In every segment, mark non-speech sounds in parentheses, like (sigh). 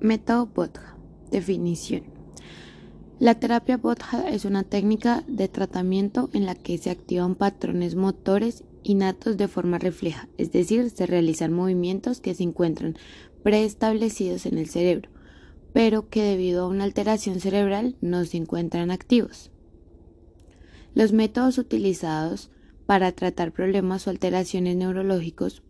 Método Bodha. Definición. La terapia Bodha es una técnica de tratamiento en la que se activan patrones motores innatos de forma refleja, es decir, se realizan movimientos que se encuentran preestablecidos en el cerebro, pero que debido a una alteración cerebral no se encuentran activos. Los métodos utilizados para tratar problemas o alteraciones neurológicos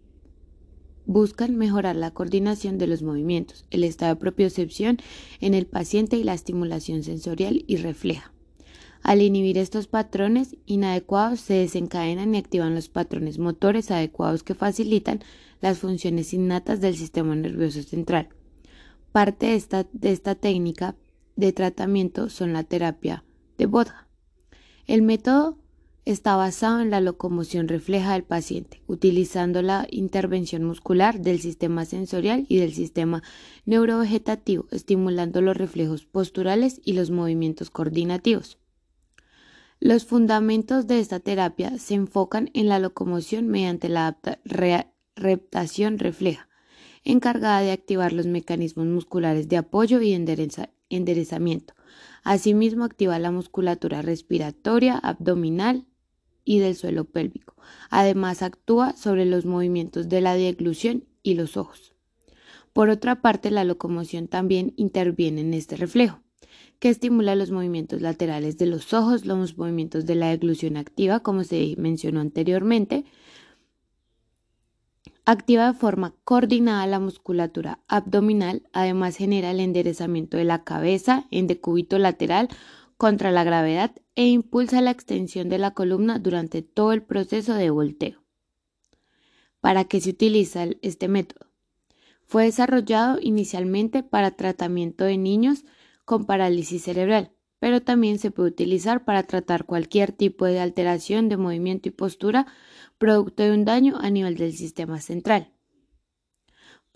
buscan mejorar la coordinación de los movimientos, el estado de propiocepción en el paciente y la estimulación sensorial y refleja. Al inhibir estos patrones inadecuados se desencadenan y activan los patrones motores adecuados que facilitan las funciones innatas del sistema nervioso central. Parte de esta, técnica de tratamiento son la terapia de Bodha. El método está basado en la locomoción refleja del paciente, utilizando la intervención muscular del sistema sensorial y del sistema neurovegetativo, estimulando los reflejos posturales y los movimientos coordinativos. Los fundamentos de esta terapia se enfocan en la locomoción mediante la reptación refleja, encargada de activar los mecanismos musculares de apoyo y enderezamiento. Asimismo, activa la musculatura respiratoria, abdominal, y del suelo pélvico. Además, actúa sobre los movimientos de la deglución y los ojos. Por otra parte, la locomoción también interviene en este reflejo, que estimula los movimientos laterales de los ojos, los movimientos de la deglución activa, como se mencionó anteriormente, activa de forma coordinada la musculatura abdominal, además genera el enderezamiento de la cabeza en decúbito lateral contra la gravedad e impulsa la extensión de la columna durante todo el proceso de volteo. ¿Para qué se utiliza este método? Fue desarrollado inicialmente para tratamiento de niños con parálisis cerebral, pero también se puede utilizar para tratar cualquier tipo de alteración de movimiento y postura producto de un daño a nivel del sistema central.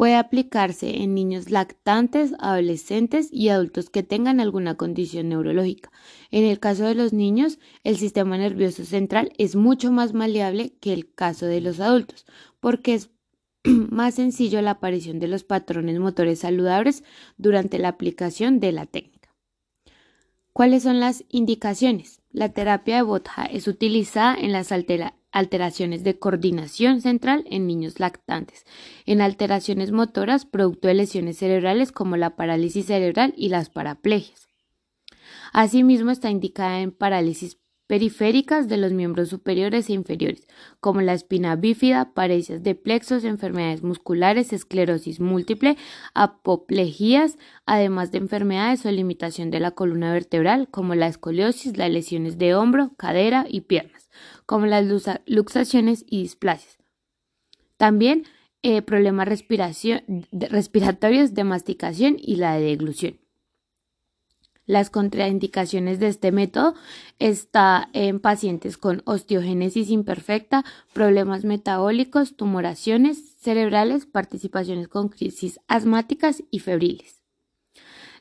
Puede aplicarse en niños lactantes, adolescentes y adultos que tengan alguna condición neurológica. En el caso de los niños, el sistema nervioso central es mucho más maleable que el caso de los adultos, porque es (clears throat) más sencillo la aparición de los patrones motores saludables durante la aplicación de la técnica. ¿Cuáles son las indicaciones? La terapia de Botha es utilizada en las alteraciones alteraciones de coordinación central en niños lactantes, en alteraciones motoras producto de lesiones cerebrales como la parálisis cerebral y las paraplegias. Asimismo está indicada en parálisis periféricas de los miembros superiores e inferiores, como la espina bífida, parecias de plexos, enfermedades musculares, esclerosis múltiple, apoplejías, además de enfermedades o limitación de la columna vertebral, como la escoliosis, las lesiones de hombro, cadera y piernas, como las luxaciones y displasias. También eh, problemas respiratorios de masticación y la de deglución. Las contraindicaciones de este método está en pacientes con osteogénesis imperfecta, problemas metabólicos, tumoraciones cerebrales, participaciones con crisis asmáticas y febriles.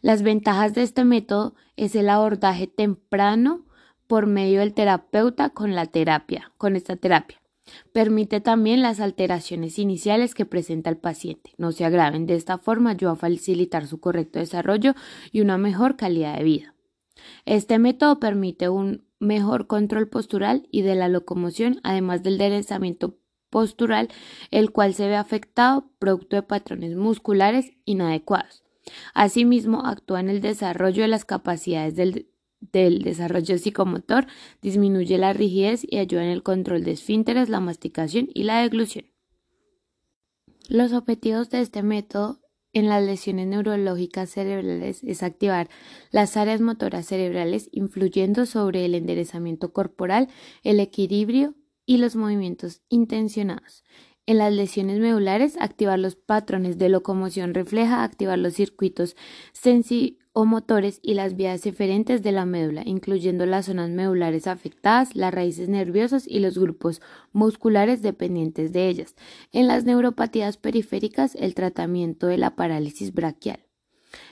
Las ventajas de este método es el abordaje temprano por medio del terapeuta con la terapia, con esta terapia. Permite también las alteraciones iniciales que presenta el paciente. No se agraven. De esta forma ayuda a facilitar su correcto desarrollo y una mejor calidad de vida. Este método permite un mejor control postural y de la locomoción, además del enderezamiento postural, el cual se ve afectado producto de patrones musculares inadecuados. Asimismo, actúa en el desarrollo de las capacidades del del desarrollo psicomotor, disminuye la rigidez y ayuda en el control de esfínteres, la masticación y la deglución. Los objetivos de este método en las lesiones neurológicas cerebrales es activar las áreas motoras cerebrales influyendo sobre el enderezamiento corporal, el equilibrio y los movimientos intencionados. En las lesiones medulares, activar los patrones de locomoción refleja, activar los circuitos sensi o motores y las vías eferentes de la médula, incluyendo las zonas medulares afectadas, las raíces nerviosas y los grupos musculares dependientes de ellas. En las neuropatías periféricas, el tratamiento de la parálisis braquial.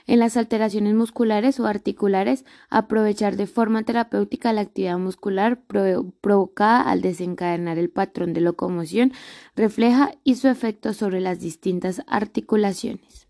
En las alteraciones musculares o articulares, aprovechar de forma terapéutica la actividad muscular provocada al desencadenar el patrón de locomoción refleja y su efecto sobre las distintas articulaciones.